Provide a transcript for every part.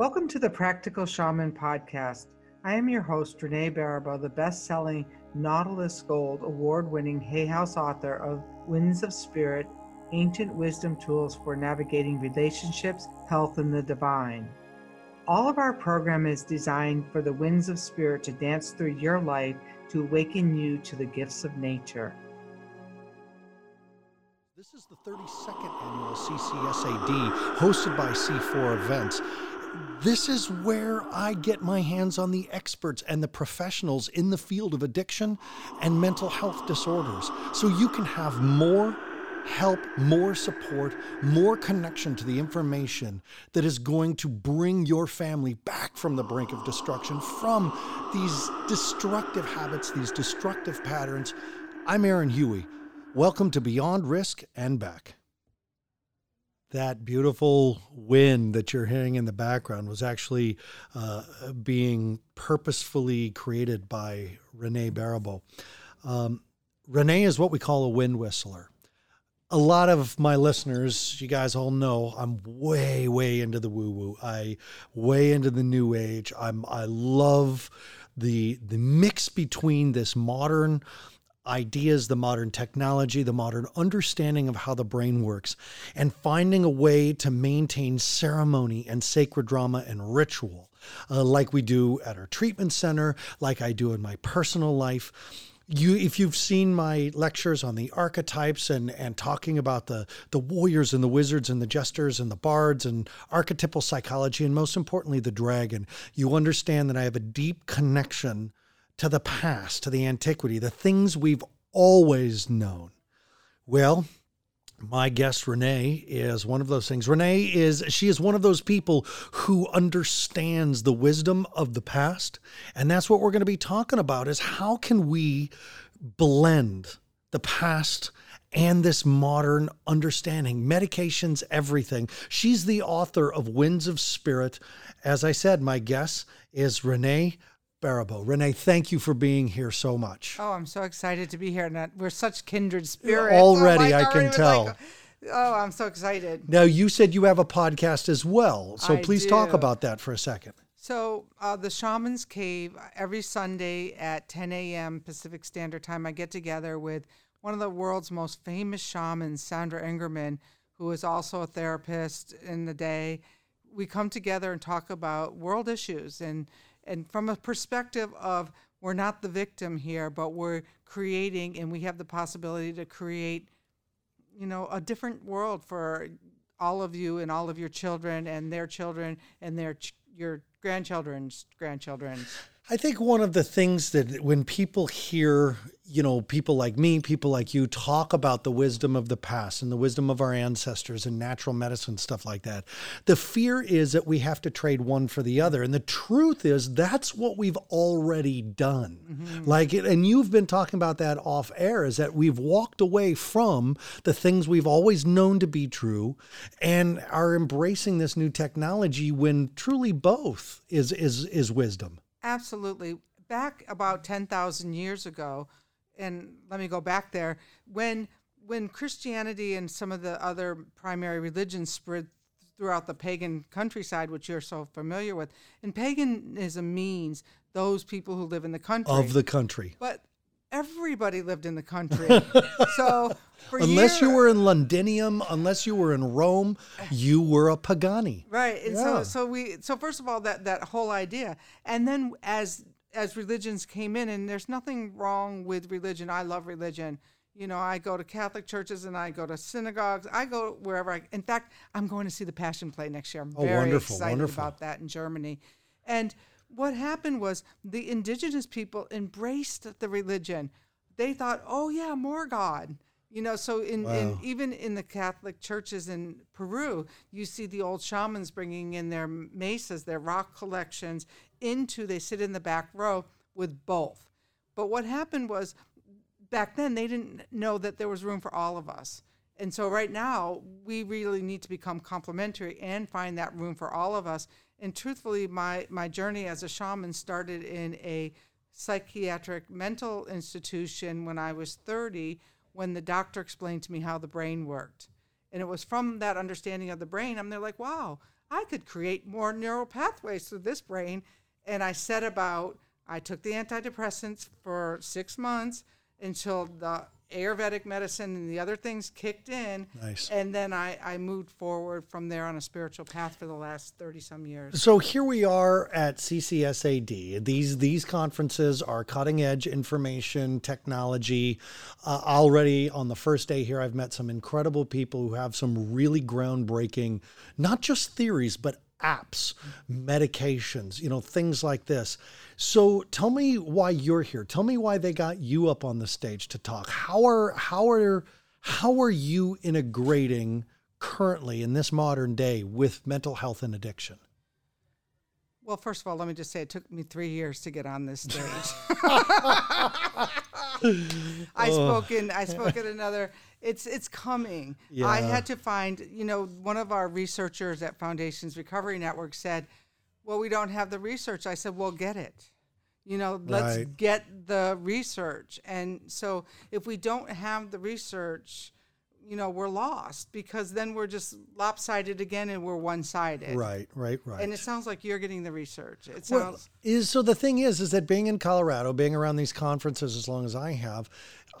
Welcome to the Practical Shaman Podcast. I am your host, Renee Baribeau, the best selling Nautilus Gold award winning Hay House author of Winds of Spirit Ancient Wisdom Tools for Navigating Relationships, Health, and the Divine. All of our program is designed for the winds of spirit to dance through your life to awaken you to the gifts of nature. This is the 32nd annual CCSAD hosted by C4 Events. This is where I get my hands on the experts and the professionals in the field of addiction and mental health disorders so you can have more help, more support, more connection to the information that is going to bring your family back from the brink of destruction, from these destructive habits, these destructive patterns. I'm Aaron Huey. Welcome to Beyond Risk and Back. That beautiful wind that you're hearing in the background was actually uh, being purposefully created by Renee Baribeau. Um, Renee is what we call a wind whistler a lot of my listeners, you guys all know, I'm way, way into the woo woo. I way into the new age. I'm I love the the mix between this modern ideas, the modern technology, the modern understanding of how the brain works, and finding a way to maintain ceremony and sacred drama and ritual, uh, like we do at our treatment center, like I do in my personal life. You if you've seen my lectures on the archetypes and and talking about the the warriors and the wizards and the jesters and the bards and archetypal psychology and most importantly the dragon you understand that I have a deep connection to the past to the antiquity the things we've always known. Well my guest renee is one of those things. Renee is she is one of those people who understands the wisdom of the past and that's what we're going to be talking about is how can we blend the past and this modern understanding medications everything. She's the author of winds of spirit. As i said my guest is renee Baribeau. Renee, thank you for being here so much. Oh, I'm so excited to be here. And we're such kindred spirits. Already, oh I can tell. Like, oh, I'm so excited. Now, you said you have a podcast as well. So I please do. talk about that for a second. So, uh, the Shaman's Cave, every Sunday at 10 a.m. Pacific Standard Time, I get together with one of the world's most famous shamans, Sandra Ingerman, who is also a therapist in the day. We come together and talk about world issues and and from a perspective of we're not the victim here, but we're creating and we have the possibility to create, you know, a different world for all of you and all of your children and their children and their ch- your grandchildren's grandchildren's. I think one of the things that when people hear, you know, people like me, people like you talk about the wisdom of the past and the wisdom of our ancestors and natural medicine, stuff like that, the fear is that we have to trade one for the other. And the truth is that's what we've already done. Mm-hmm. Like, and you've been talking about that off air is that we've walked away from the things we've always known to be true and are embracing this new technology when truly both is, is, is wisdom. Absolutely. Back about 10,000 years ago, and let me go back there, when when Christianity and some of the other primary religions spread throughout the pagan countryside, which you're so familiar with, and paganism means those people who live in the country. Of the country. But everybody lived in the country. so unless you were in Londinium, unless you were in Rome, you were a Pagani. Right. And yeah. so so we so first of all that that whole idea. And then as as religions came in and there's nothing wrong with religion. I love religion. You know, I go to Catholic churches and I go to synagogues. I go wherever I in fact, I'm going to see the Passion Play next year. I'm oh, very wonderful, excited wonderful. about that in Germany. And what happened was the indigenous people embraced the religion. They thought, oh yeah, more God. You know, so in, wow. in, even in the Catholic churches in Peru, you see the old shamans bringing in their mesas, their rock collections into. They sit in the back row with both. But what happened was, back then they didn't know that there was room for all of us. And so right now we really need to become complementary and find that room for all of us and truthfully, my, my journey as a shaman started in a psychiatric mental institution when I was 30, when the doctor explained to me how the brain worked. And it was from that understanding of the brain, I'm there like, wow, I could create more neural pathways through this brain. And I set about, I took the antidepressants for six months until the Ayurvedic medicine and the other things kicked in. Nice. And then I, I moved forward from there on a spiritual path for the last 30 some years. So here we are at CCSAD. These these conferences are cutting edge information technology. Uh, already on the first day here, I've met some incredible people who have some really groundbreaking, not just theories but apps, medications, you know, things like this. So tell me why you're here. Tell me why they got you up on the stage to talk. How are how are how are you integrating currently in this modern day with mental health and addiction? Well, first of all, let me just say it took me three years to get on this stage. I oh. spoke in I spoke at another it's it's coming. I had to find, you know, one of our researchers at Foundations Recovery Network said, "Well, we don't have the research." I said, "Well, get it." You know, let's Right. get the research. And so if we don't have the research, you know, we're lost because then we're just lopsided again and we're one-sided. Right, right, right. And it sounds like you're getting the research. It Well, sounds is so the thing is is that being in Colorado, being around these conferences as long as I have,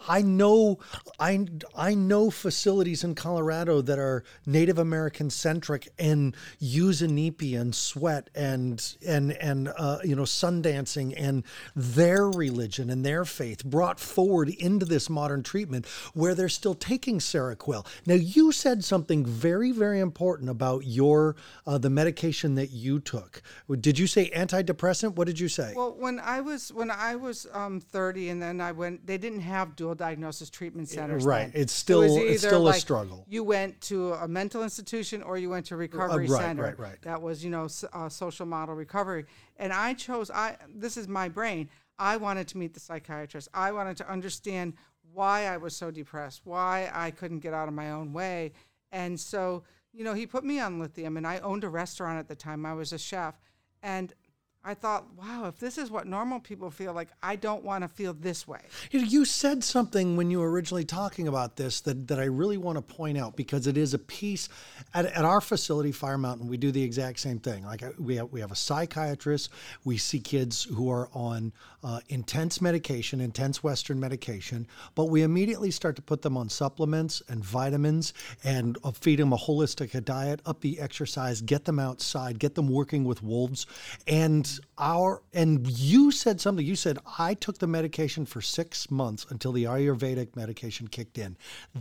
I know I I know facilities in Colorado that are Native American centric and use Inipi and sweat and and and uh, you know sun dancing and their religion and their faith brought forward into this modern treatment where they're still taking Seroquel. Now you said something very very important about your uh, the medication that you took. Did you say antidepressant? What did you say? Well, when I was when I was um, thirty, and then I went, they didn't have dual diagnosis treatment centers. right. then. It's It still- was it's still a struggle. You went to a mental institution or you went to a recovery right, center. right, right. That was you know uh, social model recovery, and I chose. I this is my brain. I wanted to meet the psychiatrist. I wanted to understand why I was so depressed, why I couldn't get out of my own way, and so you know he put me on lithium, and I owned a restaurant at the time. I was a chef, and I thought, wow, if this is what normal people feel like, I don't want to feel this way. You, said something when you were originally talking about this that, that I really want to point out because it is a piece at, at our facility, Fire Mountain. We do the exact same thing. Like we have, we have a psychiatrist. We see kids who are on uh, intense medication, intense Western medication, but we immediately start to put them on supplements and vitamins and uh, feed them a holistic diet, up the exercise, get them outside, get them working with wolves, and our and you said something. You said I took the medication for six months until the Ayurvedic medication kicked in.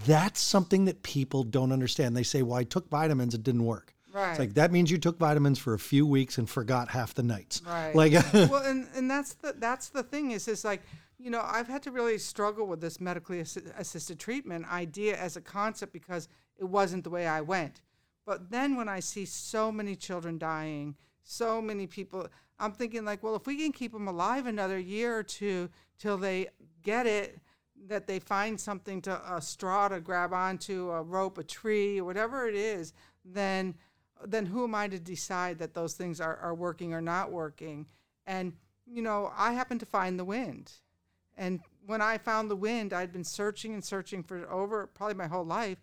That's something that people don't understand. They say, "Well, I took vitamins, it didn't work." Right. It's like that means you took vitamins for a few weeks and forgot half the nights. Right. Like, well, and, and that's the that's the thing is is like you know I've had to really struggle with this medically assi- assisted treatment idea as a concept because it wasn't the way I went. But then when I see so many children dying, so many people, I'm thinking like, well, if we can keep them alive another year or two till they get it, that they find something to a straw to grab onto, a rope, a tree, whatever it is, then then who am I to decide that those things are, are working or not working? And, you know, I happened to find the wind. And when I found the wind, I'd been searching and searching for over probably my whole life.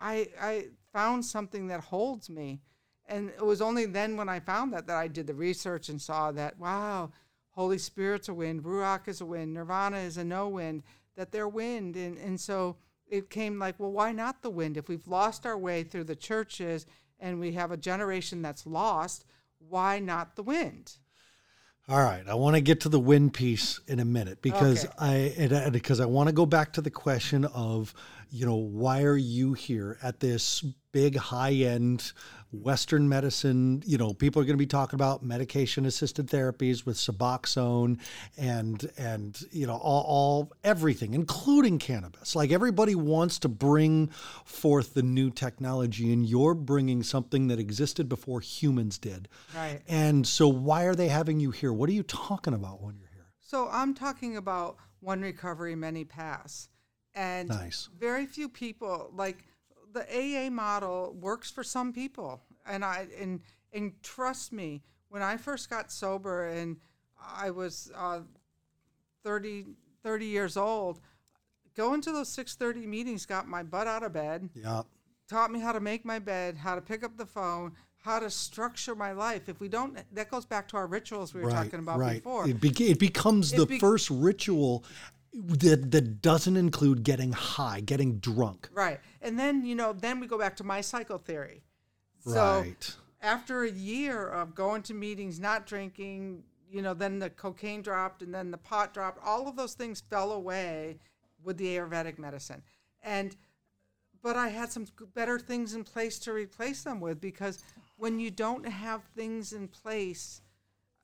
I, I found something that holds me. And it was only then when I found that that I did the research and saw that, wow, Holy Spirit's a wind, Ruach is a wind, Nirvana is a no wind, that they're wind. And, and so it came like, well, why not the wind? If we've lost our way through the churches and we have a generation that's lost, why not the wind? All right, I want to get to the wind piece in a minute because Okay. I because I want to go back to the question of, you know, why are you here at this big high end Western medicine? You know, people are going to be talking about medication assisted therapies with Suboxone and and you know all, all everything, including cannabis. Like everybody wants to bring forth the new technology, and you're bringing something that existed before humans did. Right. And so, why are they having you here? What are you talking about when you're here? So I'm talking about one recovery, many pass. And Nice. very few people like the AA model works for some people. And I and and trust me, when I first got sober and I was uh, 30, 30 years old, going to those 6:30 meetings got my butt out of bed Yeah. taught me how to make my bed, how to pick up the phone, how to structure my life. If we don't, that goes back to our rituals we were right, talking about right. before. It, be- it becomes It the be- first ritual that that doesn't include getting high, getting drunk. Right. And then, you know, then we go back to my cycle theory. So right. after a year of going to meetings, not drinking, you know, then the cocaine dropped and then the pot dropped, all of those things fell away with the Ayurvedic medicine. And but I had some better things in place to replace them with because when you don't have things in place,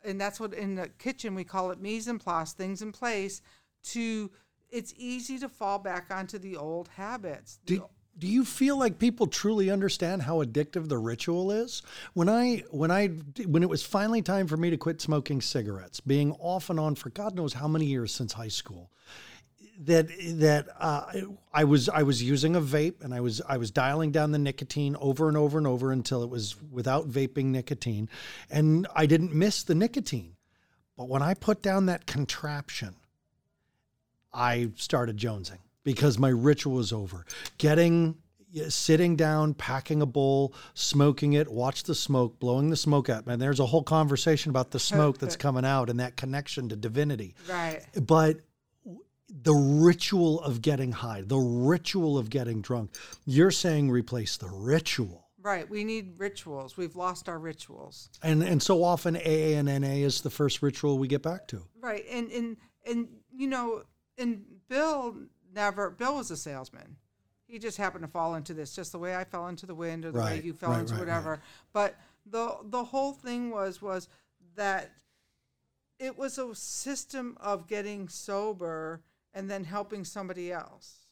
and that's what in the kitchen we call it mise en place, things in place to it's easy to fall back onto the old habits. Do, do you feel like people truly understand how addictive the ritual is? When I when I when it was finally time for me to quit smoking cigarettes, being off and on for God knows how many years since high school, that that uh, I was I was using a vape and I was I was dialing down the nicotine over and over and over until it was without vaping nicotine, and I didn't miss the nicotine. But when I put down that contraption, I started jonesing because my ritual was over. Getting sitting down, packing a bowl, smoking it, watch the smoke, blowing the smoke out. And there's a whole conversation about the smoke that's coming out and that connection to divinity. right. But the ritual of getting high, the ritual of getting drunk, you're saying replace the ritual. Right. We need rituals. We've lost our rituals. And and so often AA and NA is the first ritual we get back to. Right. And and and you know, and Bill never Bill was a salesman. He just happened to fall into this just the way I fell into the wind or the Right, way you fell right, into right, whatever. But the the whole thing was was that it was a system of getting sober and then helping somebody else.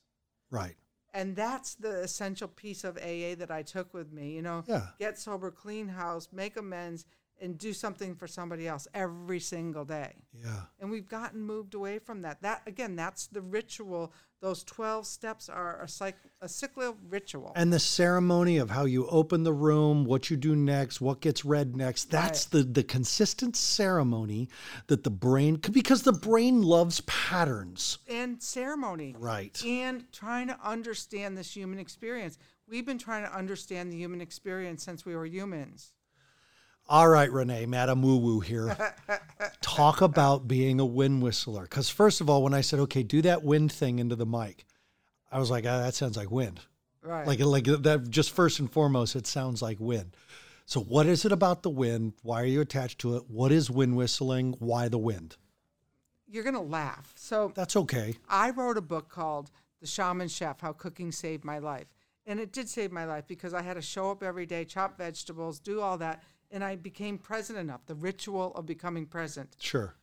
Right. And that's the essential piece of AA that I took with me. You know, Yeah. get sober, clean house, make amends, and do something for somebody else every single day. Yeah. And we've gotten moved away from that. That again, that's the ritual. Those twelve steps are a cyc- a cyclical ritual. And the ceremony of how you open the room, what you do next, what gets read next, that's the the consistent ceremony that the brain because the brain loves patterns. and ceremony. Right. And trying to understand this human experience. We've been trying to understand the human experience since we were humans. All right, Renee, Madam Woo Woo here. Talk about being a wind whistler. Because, first of all, when I said, okay, do that wind thing into the mic, I was like, ah, that sounds like wind. Right. Like, like that, just first and foremost, it sounds like wind. So, what is it about the wind? Why are you attached to it? What is wind whistling? Why the wind? You're gonna laugh. So That's okay. I wrote a book called The Shaman Chef How Cooking Saved My Life. And it did save my life because I had to show up every day, chop vegetables, do all that. And I became present enough, the ritual of becoming present. Sure.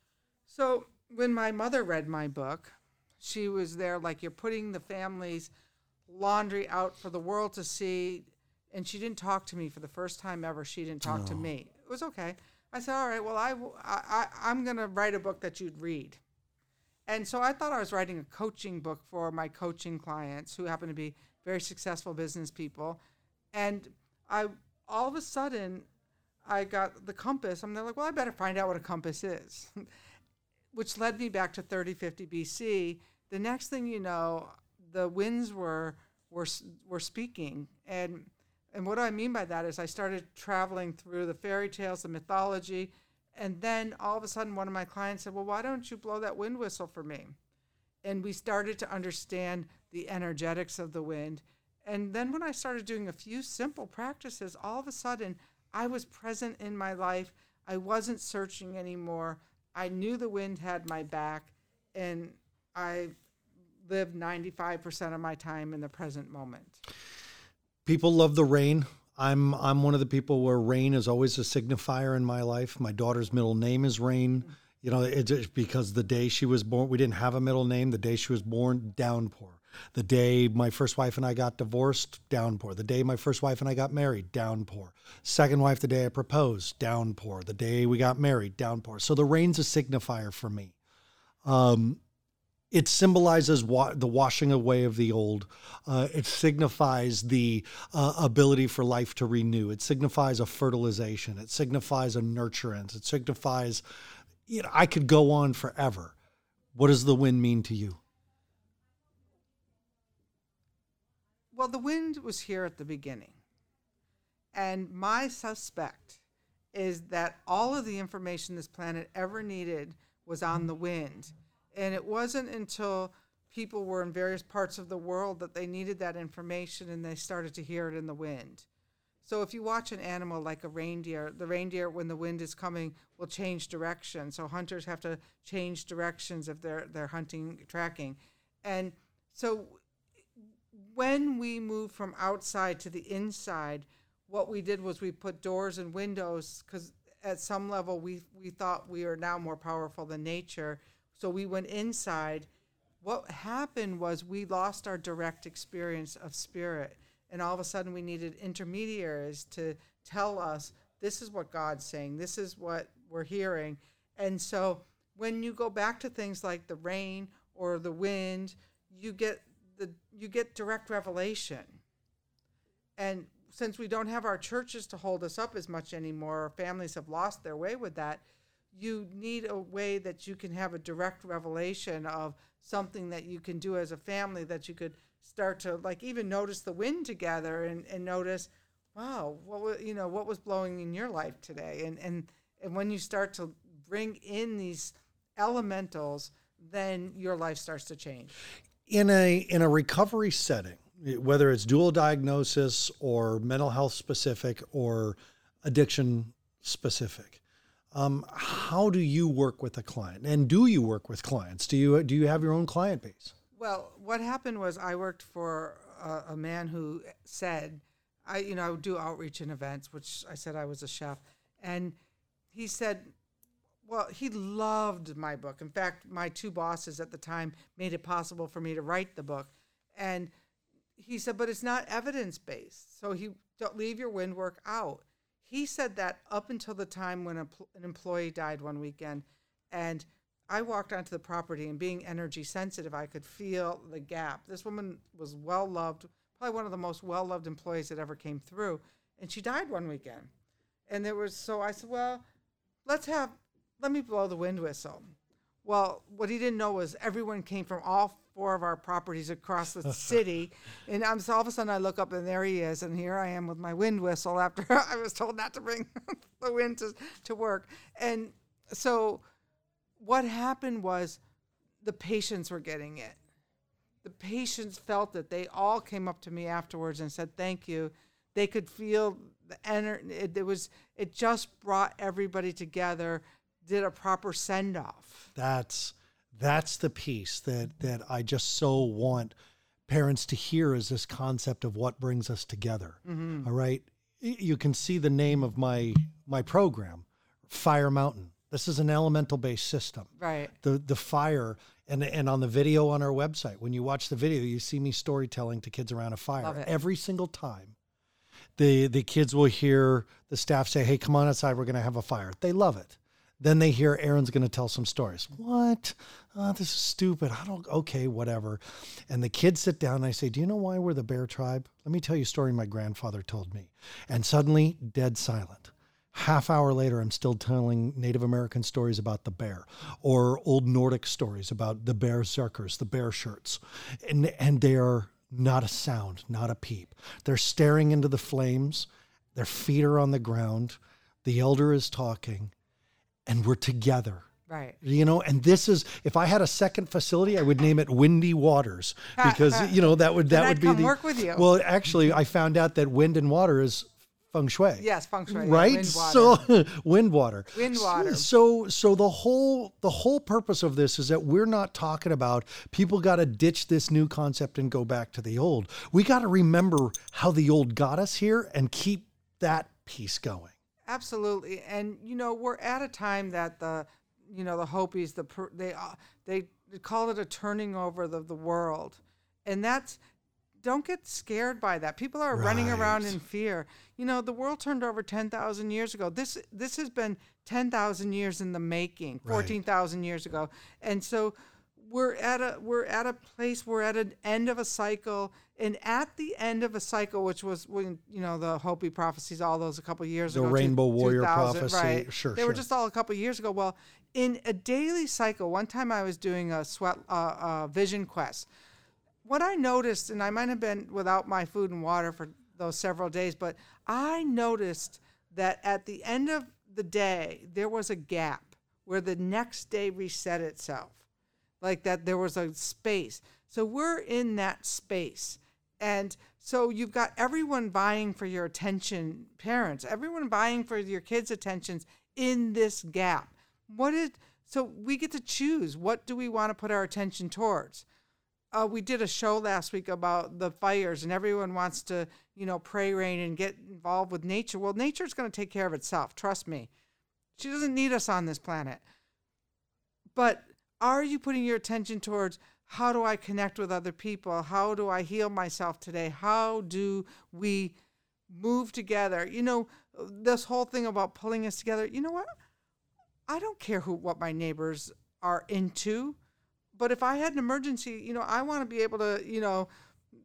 So when my mother read my book, she was there like you're putting the family's laundry out for the world to see. And she didn't talk to me for the first time ever. She didn't talk to me. It was okay. I said, all right, well, I, I, I'm going to write a book that you'd read. And so I thought I was writing a coaching book for my coaching clients who happen to be very successful business people. And I all of a sudden I got the compass. I'm like, well, I better find out what a compass is. Which led me back to 3050 BC. The next thing you know, the winds were were were speaking and and what I mean by that is I started traveling through the fairy tales, the mythology, and then all of a sudden one of my clients said, "Well, why don't you blow that wind whistle for me?" And we started to understand the energetics of the wind. And then when I started doing a few simple practices, all of a sudden I was present in my life. I wasn't searching anymore. I knew the wind had my back, and I lived 95% of my time in the present moment. People love the rain. I'm I'm one of the people where rain is always a signifier in my life. My daughter's middle name is Rain. Mm. You know, it's because the day she was born, we didn't have a middle name. The day she was born, downpour. The day my first wife and I got divorced, downpour. The day my first wife and I got married, downpour. Second wife, the day I proposed, downpour. The day we got married, downpour. So the rain's a signifier for me. Um, it symbolizes wa- the washing away of the old. Uh, it signifies the uh, ability for life to renew. It signifies a fertilization. It signifies a nurturance. It signifies, you know, I could go on forever. What does the wind mean to you? Well, the wind was here at the beginning. And my suspect is that all of the information this planet ever needed was on the wind. And it wasn't until people were in various parts of the world that they needed that information and they started to hear it in the wind. So if you watch an animal like a reindeer, the reindeer when the wind is coming will change direction. So hunters have to change directions if they're they're hunting tracking. And so when we moved from outside to the inside, what we did was we put doors and windows cuz at some level we we thought we are now more powerful than nature. So we went inside. What happened was we lost our direct experience of spirit and all of a sudden we needed intermediaries to tell us this is what God's saying, this is what we're hearing. And so when you go back to things like the rain or the wind, you get the you get direct revelation. And since we don't have our churches to hold us up as much anymore, our families have lost their way with that, you need a way that you can have a direct revelation of something that you can do as a family that you could start to like even notice the wind together and, and notice, wow, what was, you know what was blowing in your life today, and and and when you start to bring in these elementals, then your life starts to change. In a in a recovery setting, whether it's dual diagnosis or mental health specific or addiction specific. Um, how do you work with a client, and do you work with clients? Do you do you have your own client base? Well, what happened was I worked for a, a man who said, I, you know, I would do outreach and events, which I said I was a chef. And he said, well, he loved my book. In fact, my two bosses at the time made it possible for me to write the book. And he said, but it's not evidence based. So he don't leave your wind work out. He said that up until the time when a, an employee died one weekend. And I walked onto the property and being energy sensitive, I could feel the gap. This woman was well loved, probably one of the most well loved employees that ever came through. And she died one weekend. And there was, so I said, well, let's have, let me blow the wind whistle. Well, what he didn't know was everyone came from all four of our properties across the city. and I'm so all of a sudden I look up and there he is. And here I am with my wind whistle after I was told not to bring the wind to, to work. And so, what happened was the patients were getting it. The patients felt it. They all came up to me afterwards and said, "Thank you." They could feel the energy. It, it was. It just brought everybody together. Did a proper send off. That's that's the piece that that I just so want parents to hear is this concept of what brings us together. Mm-hmm. All right, you can see the name of my my program, Fire Mountain this is an elemental based system. Right. The the fire and and on the video on our website, when you watch the video, you see me storytelling to kids around a fire every single time. The the kids will hear the staff say, "Hey, come on outside. We're going to have a fire." They love it. Then they hear Aaron's going to tell some stories. What? Oh, this is stupid. I don't. Okay, whatever. And the kids sit down and I say, "Do you know why we're the bear tribe? Let me tell you a story my grandfather told me." And suddenly, dead silent half hour later i'm still telling native american stories about the bear or old nordic stories about the berserkers the bear shirts. And and they are not a sound not a peep. They're staring into the flames. Their feet are on the ground. The elder is talking and we're together. Right. You know, and this is if I had a second facility, I would name it Windy Waters because you know that would that would be the work with you. Well, actually, I found out that wind and water is feng shui. Yes, feng shui. Right. Wind so wind water. Wind water. So so the whole the whole purpose of this is that we're not talking about people got to ditch this new concept and go back to the old. We got to remember how the old got us here and keep that piece going. Absolutely. And you know, we're at a time that the you know, the Hopis, the they uh, they call it a turning over of the world. And that's don't get scared by that. People are right. running around in fear. You know, the world turned over 10,000 years ago. This this has been 10,000 years in the making, 14,000 right. years ago. And so we're at a we're at a place we're at an end of a cycle and at the end of a cycle which was when you know the Hopi prophecies all those a couple years the ago the rainbow warrior prophecy right sure they sure. were just all a couple years ago well in a daily cycle one time I was doing a sweat uh, uh, vision quest what I noticed, and I might have been without my food and water for those several days, but I noticed that at the end of the day, there was a gap where the next day reset itself. Like that, there was a space. So we're in that space. And so you've got everyone vying for your attention, parents, everyone vying for your kids' attentions in this gap. What is so we get to choose what do we want to put our attention towards? Uh, we did a show last week about the fires, and everyone wants to, you know, pray rain and get involved with nature. Well, nature's going to take care of itself. Trust me. She doesn't need us on this planet. But are you putting your attention towards how do I connect with other people? How do I heal myself today? How do we move together? You know, this whole thing about pulling us together. You know what? I don't care who what my neighbors are into, but if I had an emergency, you know, I want to be able to, you know,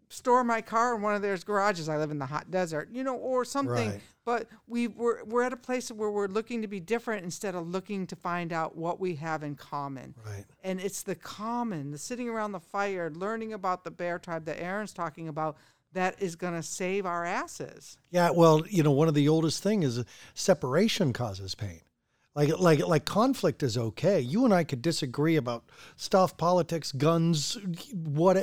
store my car in one of their garages. I live in the hot desert, you know, or something. Right. But we we're we're at a place where we're looking to be different instead of looking to find out what we have in common. Right. And it's the common, the sitting around the fire, learning about the bear tribe that Aaron's talking about. That is going to save our asses. Yeah, well, you know, one of the oldest thing is separation causes pain. Like like like conflict is okay. You and I could disagree about stuff, politics, guns, what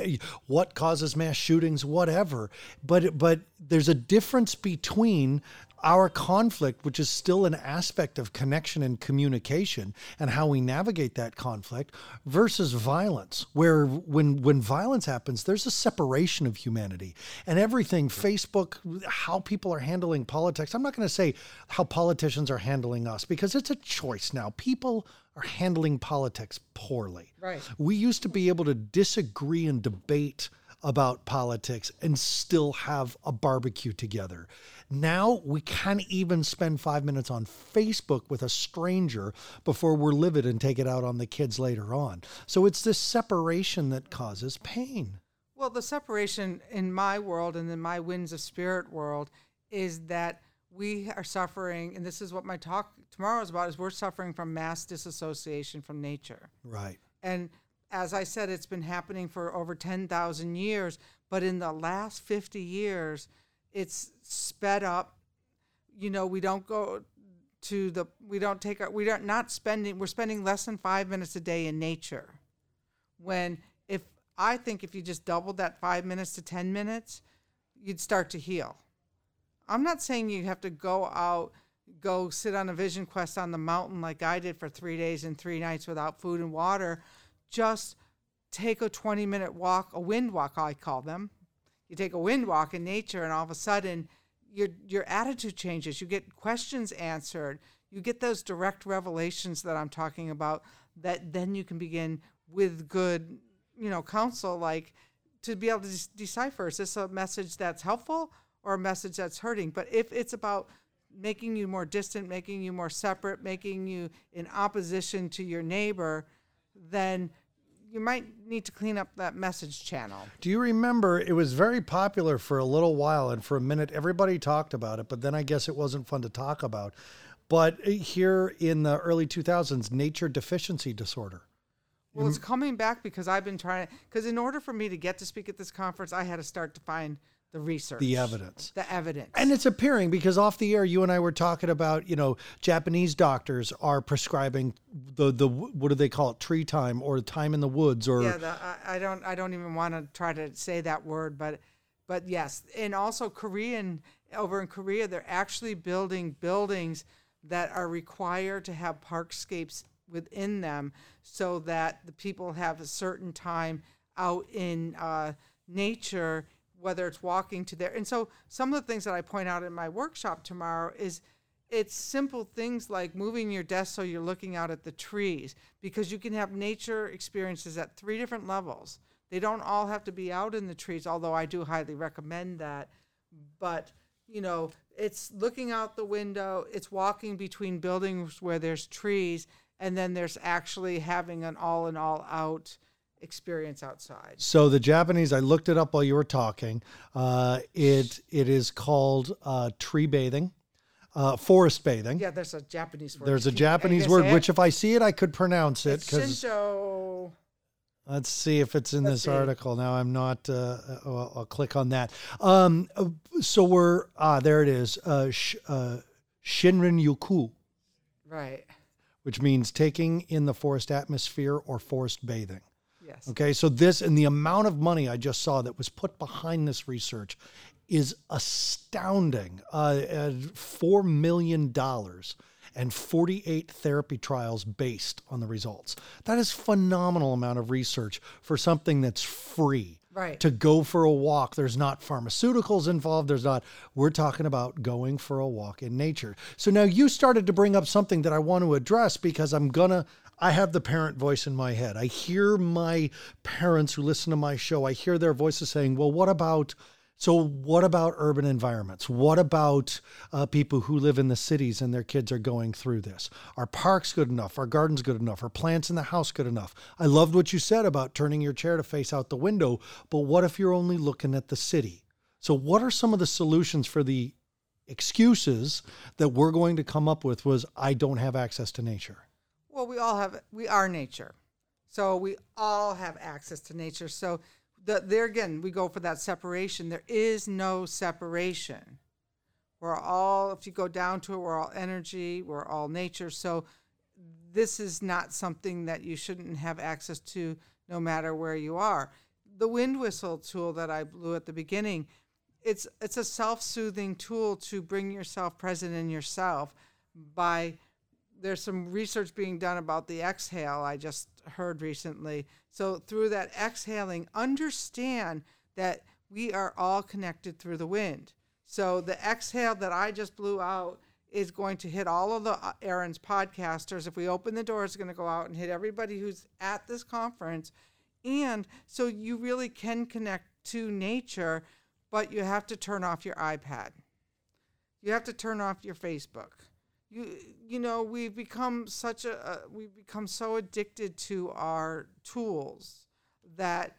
what causes mass shootings, whatever. But but there's a difference between our conflict, which is still an aspect of connection and communication, and how we navigate that conflict, versus violence, where when when violence happens, there's a separation of humanity and everything. Facebook, how people are handling politics. I'm not going to say how politicians are handling us because it's a choice now. People are handling politics poorly. Right. We used to be able to disagree and debate about politics and still have a barbecue together. Now we can't even spend five minutes on Facebook with a stranger before we're livid and take it out on the kids later on. So it's this separation that causes pain. Well, the separation in my world and in my winds of spirit world is that we are suffering, and this is what my talk tomorrow is about, is we're suffering from mass disassociation from nature. Right. And as I said, it's been happening for over 10,000 years, but in the last 50 years, it's sped up. You know, we don't go to the, we don't take our, we don't, not spending, we're spending less than five minutes a day in nature. When if, I think if you just doubled that five minutes to 10 minutes, you'd start to heal. I'm not saying you have to go out, go sit on a vision quest on the mountain like I did for three days and three nights without food and water just take a 20 minute walk, a wind walk, I call them. You take a wind walk in nature, and all of a sudden, your, your attitude changes. You get questions answered. You get those direct revelations that I'm talking about, that then you can begin with good, you know, counsel, like to be able to de- decipher is this a message that's helpful or a message that's hurting? But if it's about making you more distant, making you more separate, making you in opposition to your neighbor, then you might need to clean up that message channel. Do you remember it was very popular for a little while and for a minute everybody talked about it, but then I guess it wasn't fun to talk about. But eh, here in the early 2000s, nature deficiency disorder. Well, mm-hmm. it's coming back because I've been trying because in order for me to get to speak at this conference, I had to start to find the research, the evidence, the evidence, and it's appearing because off the air, you and I were talking about, you know, Japanese doctors are prescribing the the what do they call it, tree time or time in the woods, or yeah, the, I, I don't I don't even want to try to say that word, but but yes, and also Korean over in Korea, they're actually building buildings that are required to have parkscapes within them, so that the people have a certain time out in uh, nature whether it's walking to there. And so some of the things that I point out in my workshop tomorrow is it's simple things like moving your desk so you're looking out at the trees because you can have nature experiences at three different levels. They don't all have to be out in the trees, although I do highly recommend that. But, you know, it's looking out the window, it's walking between buildings where there's trees, and then there's actually having an all in all out experience outside. So the Japanese, I looked it up while you were talking. Uh, it it is called uh, tree bathing, uh, forest bathing. Yeah, there's a Japanese word. There's a Japanese word which, if I see it, I could pronounce it because Shinto. Let's see if it's in Let's this see. article. Now I'm not. Uh, I'll, I'll click on that. Um, uh, so we're ah, there it is. Uh, sh, uh, Shinrin Yoku, Right. which means taking in the forest atmosphere or forest bathing. Yes. Okay, so this and the amount of money I just saw that was put behind this research is astounding. Uh, Four million dollars and 48 therapy trials based on the results. That is phenomenal amount of research for something that's free. Right. To go for a walk, there's not pharmaceuticals involved. There's not. We're talking about going for a walk in nature. So now you started to bring up something that I want to address because I'm gonna. I have the parent voice in my head. I hear my parents who listen to my show. I hear their voices saying, "Well, what about?" So, what about urban environments? What about uh, people who live in the cities and their kids are going through this? Are parks good enough? Are gardens good enough? Are plants in the house good enough? I loved what you said about turning your chair to face out the window, but what if you're only looking at the city? So, what are some of the solutions for the excuses that we're going to come up with? Was I don't have access to nature? Well, we all have we are nature, so we all have access to nature. So the, there again, we go for that separation. There is no separation. We're all, if you go down to it, we're all energy. We're all nature. So this is not something that you shouldn't have access to, no matter where you are. The wind whistle tool that I blew at the beginning, it's it's a self-soothing tool to bring yourself present in yourself by there's some research being done about the exhale I just heard recently. So through that exhaling, understand that we are all connected through the wind. So the exhale that I just blew out is going to hit all of the uh, Aaron's podcasters. If we open the door, it's going to go out and hit everybody who's at this conference. And so you really can connect to nature, but you have to turn off your iPad. You have to turn off your Facebook you you know we've become such a, a we've become so addicted to our tools that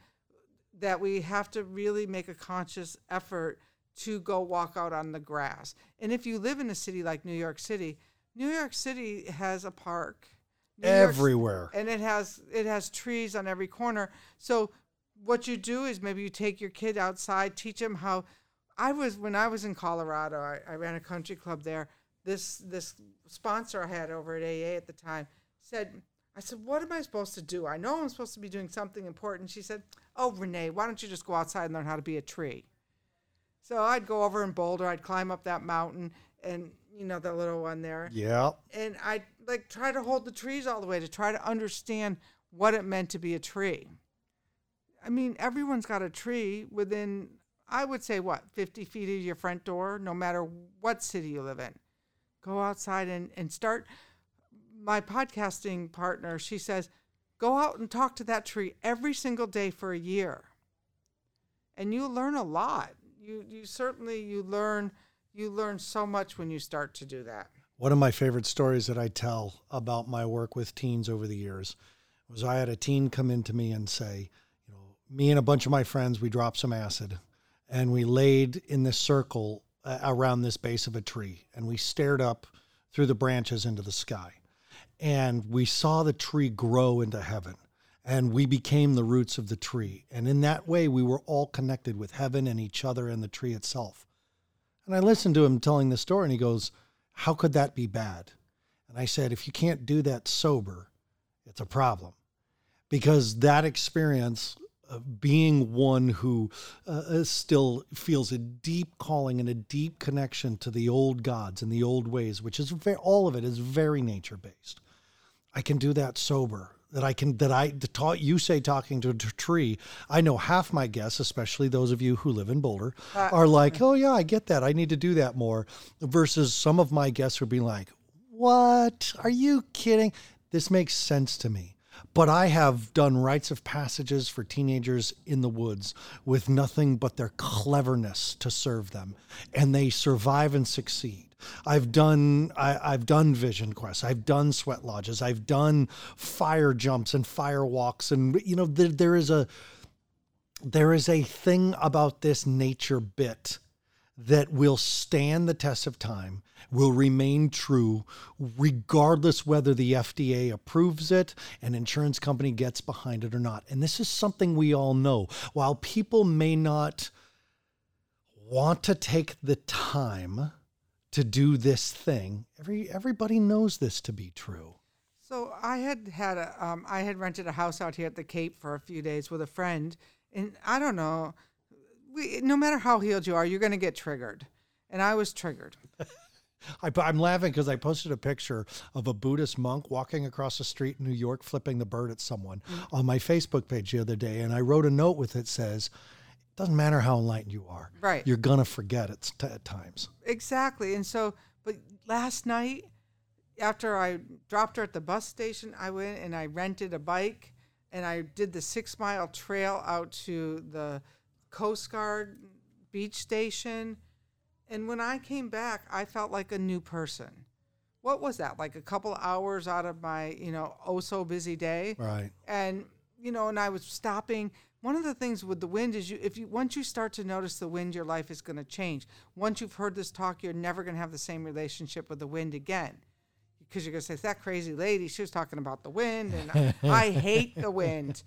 that we have to really make a conscious effort to go walk out on the grass. And if you live in a city like New York City, New York City has a park New Everywhere. and it has it has trees on every corner. So what you do is maybe you take your kid outside, teach him how. I was when I was in Colorado. I, I ran a country club there. This this sponsor I had over at AA at the time said, "I said, what am I supposed to do? I know I'm supposed to be doing something important." She said, "Oh, Renee, why don't you just go outside and learn how to be a tree?" So I'd go over in Boulder. I'd climb up that mountain, and you know the little one there Yeah. and I like try to hold the trees all the way to try to understand what it meant to be a tree. I mean, everyone's got a tree within, I would say, what, 50 feet of your front door, no matter what city you live in. Go outside and, and start. My podcasting partner, she says, go out and talk to that tree every single day for a year. And you learn a lot. You, you certainly, you learn, you learn so much when you start to do that. One of my favorite stories that I tell about my work with teens over the years was I had a teen come in to me and say, you know, me and a bunch of my friends, we dropped some acid and we laid in this circle uh, around this base of a tree and we stared up through the branches into the sky. And we saw the tree grow into heaven and we became the roots of the tree. And in that way, we were all connected with heaven and each other and the tree itself. And I listened to him telling the story, and he goes, How could that be bad? And I said, If you can't do that sober, it's a problem. Because that experience being one who uh, still feels a deep calling and a deep connection to the old gods and the old ways, which is ve- all of it is very nature based. I can do that sober. That I can, that I, the taught you say talking to a tree. I know half my guests, especially those of you who live in Boulder, are like, oh yeah, I get that. I need to do that more. Versus some of my guests would be like, what? Are you kidding? This makes sense to me. But I have done rites of passages for teenagers in the woods with nothing but their cleverness to serve them, and they survive and succeed. I've done I, I've done vision quests. I've done sweat lodges. I've done fire jumps and fire walks, and you know there, there is a there is a thing about this nature bit that will stand the test of time, will remain true, regardless whether the FDA approves it, an insurance company gets behind it or not. And this is something we all know. While people may not want to take the time to do this thing, every everybody knows this to be true. So I had had a um, I had rented a house out here at the Cape for a few days with a friend, and I don't know, we, no matter how healed you are, you're going to get triggered, and I was triggered. I, am laughing because I posted a picture of a Buddhist monk walking across the street in New York, flipping the bird at someone mm-hmm. on my Facebook page the other day, and I wrote a note with it says, it "Doesn't matter how enlightened you are, right? You're gonna forget it t- at times." Exactly, and so, but last night after I dropped her at the bus station, I went and I rented a bike and I did the six mile trail out to the Coast Guard beach station. And when I came back, I felt like a new person. What was that? Like a couple hours out of my, you know, oh so busy day. Right. And, you know, and I was stopping. One of the things with the wind is you if you once you start to notice the wind, your life is going to change. Once you've heard this talk, you're never going to have the same relationship with the wind again because you're going to say, that crazy lady, she was talking about the wind, and I, I hate the wind.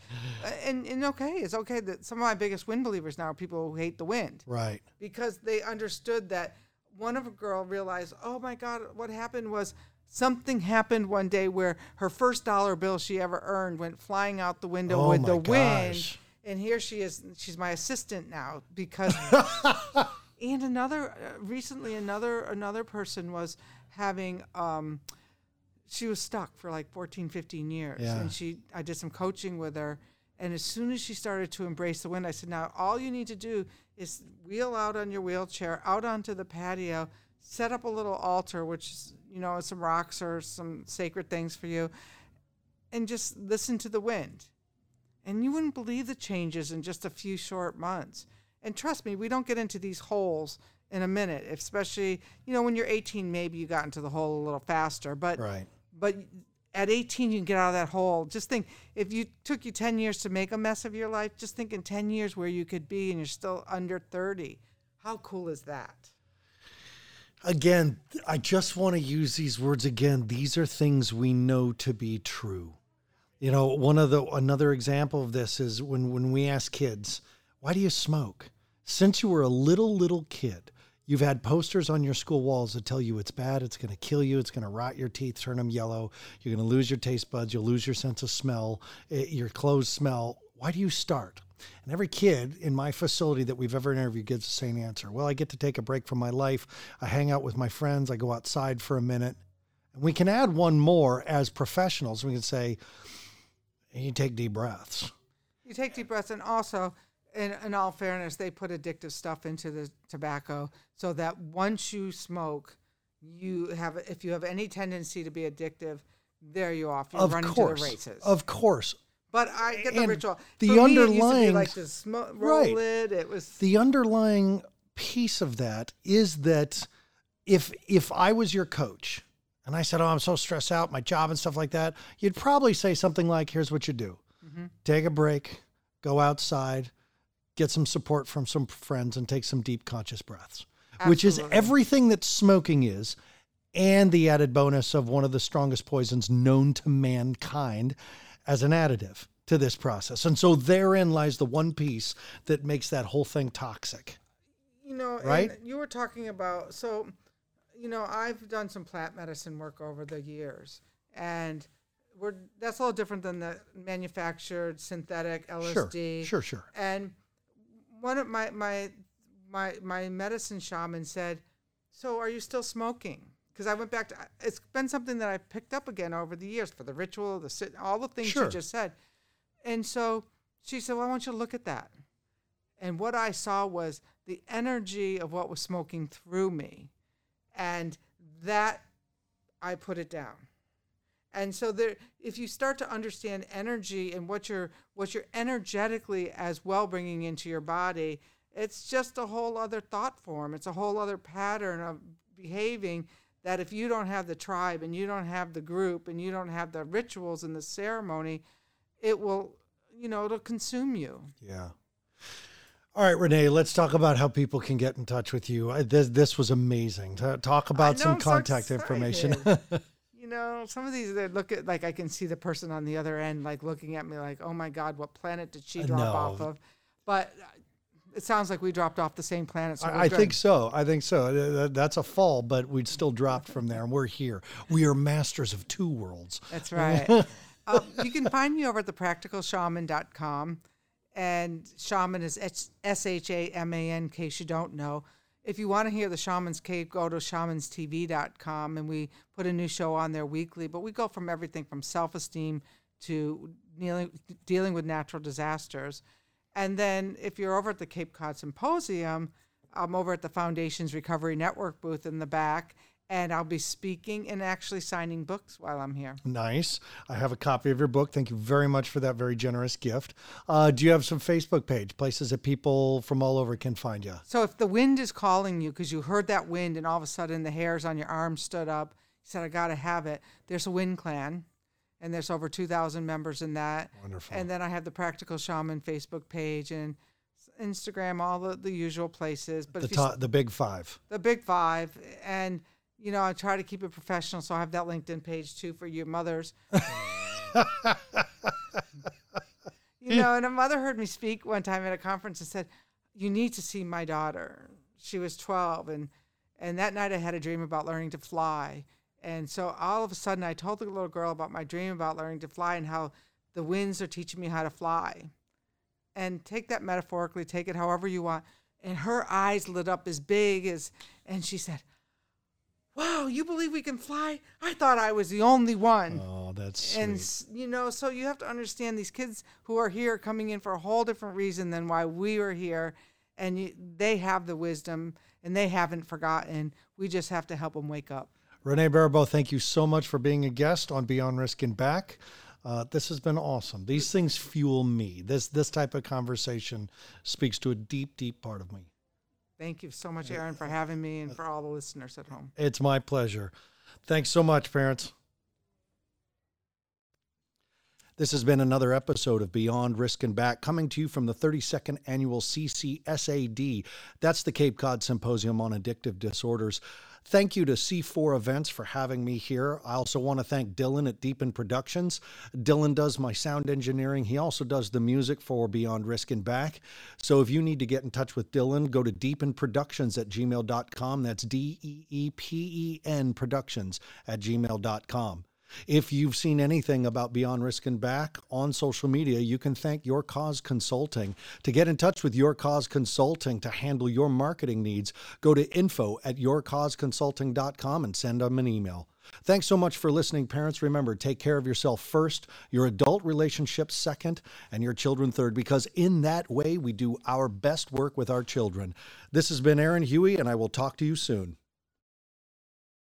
Uh, and, and okay, it's okay that some of my biggest wind believers now are people who hate the wind. Right. Because they understood that one of a girl realized, oh my God, what happened was something happened one day where her first dollar bill she ever earned went flying out the window oh with the gosh. wind. And here she is, she's my assistant now because. and another, uh, recently, another another person was having. Um, she was stuck for like 14, 15 years. Yeah. And she, I did some coaching with her. And as soon as she started to embrace the wind, I said, now all you need to do is wheel out on your wheelchair, out onto the patio, set up a little altar, which is, you know, some rocks or some sacred things for you, and just listen to the wind. And you wouldn't believe the changes in just a few short months. And trust me, we don't get into these holes in a minute, especially, you know, when you're 18, maybe you got into the hole a little faster. But right but at 18 you can get out of that hole. Just think if you took you 10 years to make a mess of your life just think in 10 years where you could be and you're still under 30 how cool is that? Again i just want to use these words again. These are things we know to be true. You know one of the another example of this is when when we ask kids why do you smoke? Since you were a little little kid You've had posters on your school walls that tell you it's bad, it's going to kill you, it's going to rot your teeth, turn them yellow, you're going to lose your taste buds, you'll lose your sense of smell, it, your clothes smell. Why do you start? And every kid in my facility that we've ever interviewed gives the same answer. Well, I get to take a break from my life. I hang out with my friends. I go outside for a minute. And we can add one more as professionals. We can say, you take deep breaths. You take deep breaths. And also, in, in all fairness, they put addictive stuff into the tobacco so that once you smoke, you have if you have any tendency to be addictive, there you are. You of run course, into the races. Of course. But I get the and ritual. The For underlying me, it like the smoke, roll right. lid. It was the underlying piece of that is that if if I was your coach and I said, "Oh, I'm so stressed out, my job and stuff like that," you'd probably say something like, "Here's what you do: mm-hmm. take a break, go outside, get some support from some friends, and take some deep conscious breaths, Absolutely. which is everything that smoking is, and the added bonus of one of the strongest poisons known to mankind as an additive to this process. And so therein lies the one piece that makes that whole thing toxic. You know, right? you were talking about so you know, I've done some plant medicine work over the years and we're that's all different than the manufactured synthetic LSD. Sure, sure, sure. And one of my my my my medicine shaman said, "So are you still smoking?" Because I went back to it's been something that I picked up again over the years for the ritual, the sit, all the things sure. you just said. And so she said, "Well, I want you to look at that." And what I saw was the energy of what was smoking through me, and that I put it down. And so there, if you start to understand energy and what you're what you're energetically as well bringing into your body, it's just a whole other thought form. It's a whole other pattern of behaving that if you don't have the tribe and you don't have the group and you don't have the rituals and the ceremony, it will, you know, it'll consume you. Yeah. All right, Renee, let's talk about how people can get in touch with you. This, this was amazing. Talk about know, some contact so information. you know, some of these they look at like I can see the person on the other end like looking at me like, "Oh my god, what planet did she drop no. off of?" But it sounds like we dropped off the same planet. So I, I think so. I think so. That's a fall, but we'd still dropped from there, and we're here. We are masters of two worlds. That's right. um, you can find me over at thepracticalshaman.com. And shaman is S H A M A N, in case you don't know. If you want to hear the Shaman's Cave, go to shamanstv.com and we put a new show on there weekly. But we go from everything from self esteem to dealing, dealing with natural disasters. And then if you're over at the Cape Cod Symposium, I'm over at the Foundation's Recovery Network booth in the back and I'll be speaking and actually signing books while I'm here. Nice. I have a copy of your book. Thank you very much for that very generous gift. Uh, do you have some Facebook page, places that people from all over can find you? So if the wind is calling you because you heard that wind and all of a sudden the hairs on your arm stood up, you said, I got to have it. There's a wind clan. And there's over 2,000 members in that. Wonderful. And then I have the Practical Shaman Facebook page and Instagram, all the, the usual places. But the, top, the big five. The big five. And you know, I try to keep it professional, so I have that LinkedIn page too for your mothers. you know, and a mother heard me speak one time at a conference and said, "You need to see my daughter." She was 12, and and that night I had a dream about learning to fly. And so all of a sudden, I told the little girl about my dream about learning to fly and how the winds are teaching me how to fly. And take that metaphorically, take it however you want. And her eyes lit up as big as, and she said, wow, you believe we can fly? I thought I was the only one. Oh, that's and you know, so you have to understand these kids who are here coming in for a whole different reason than why we are here, and you, they have the wisdom and they haven't forgotten. We just have to help them wake up. Renee Baribeau, thank you so much for being a guest on Beyond Risk and Back. Uh, this has been awesome. These things fuel me. This this type of conversation speaks to a deep, deep part of me. Thank you so much, Aaron, for having me and for all the listeners at home. It's my pleasure. Thanks so much, parents. This has been another episode of Beyond Risk and Back, coming to you from the 32nd annual CCSAD. That's the Cape Cod Symposium on Addictive Disorders. Thank you to C4 Events for having me here. I also want to thank Dylan at Deepen Productions. Dylan does my sound engineering. He also does the music for Beyond Risk and Back. So if you need to get in touch with Dylan, go to deepenproductions at gmail.com. That's D E E P E N Productions at gmail.com. If you've seen anything about Beyond Risk and Back on social media, you can thank Your Cause Consulting. To get in touch with Your Cause Consulting to handle your marketing needs, go to info at yourcauseconsulting.com and send them an email. Thanks so much for listening, parents. Remember, take care of yourself first, your adult relationships second, and your children third, because in that way we do our best work with our children. This has been Aaron Huey, and I will talk to you soon.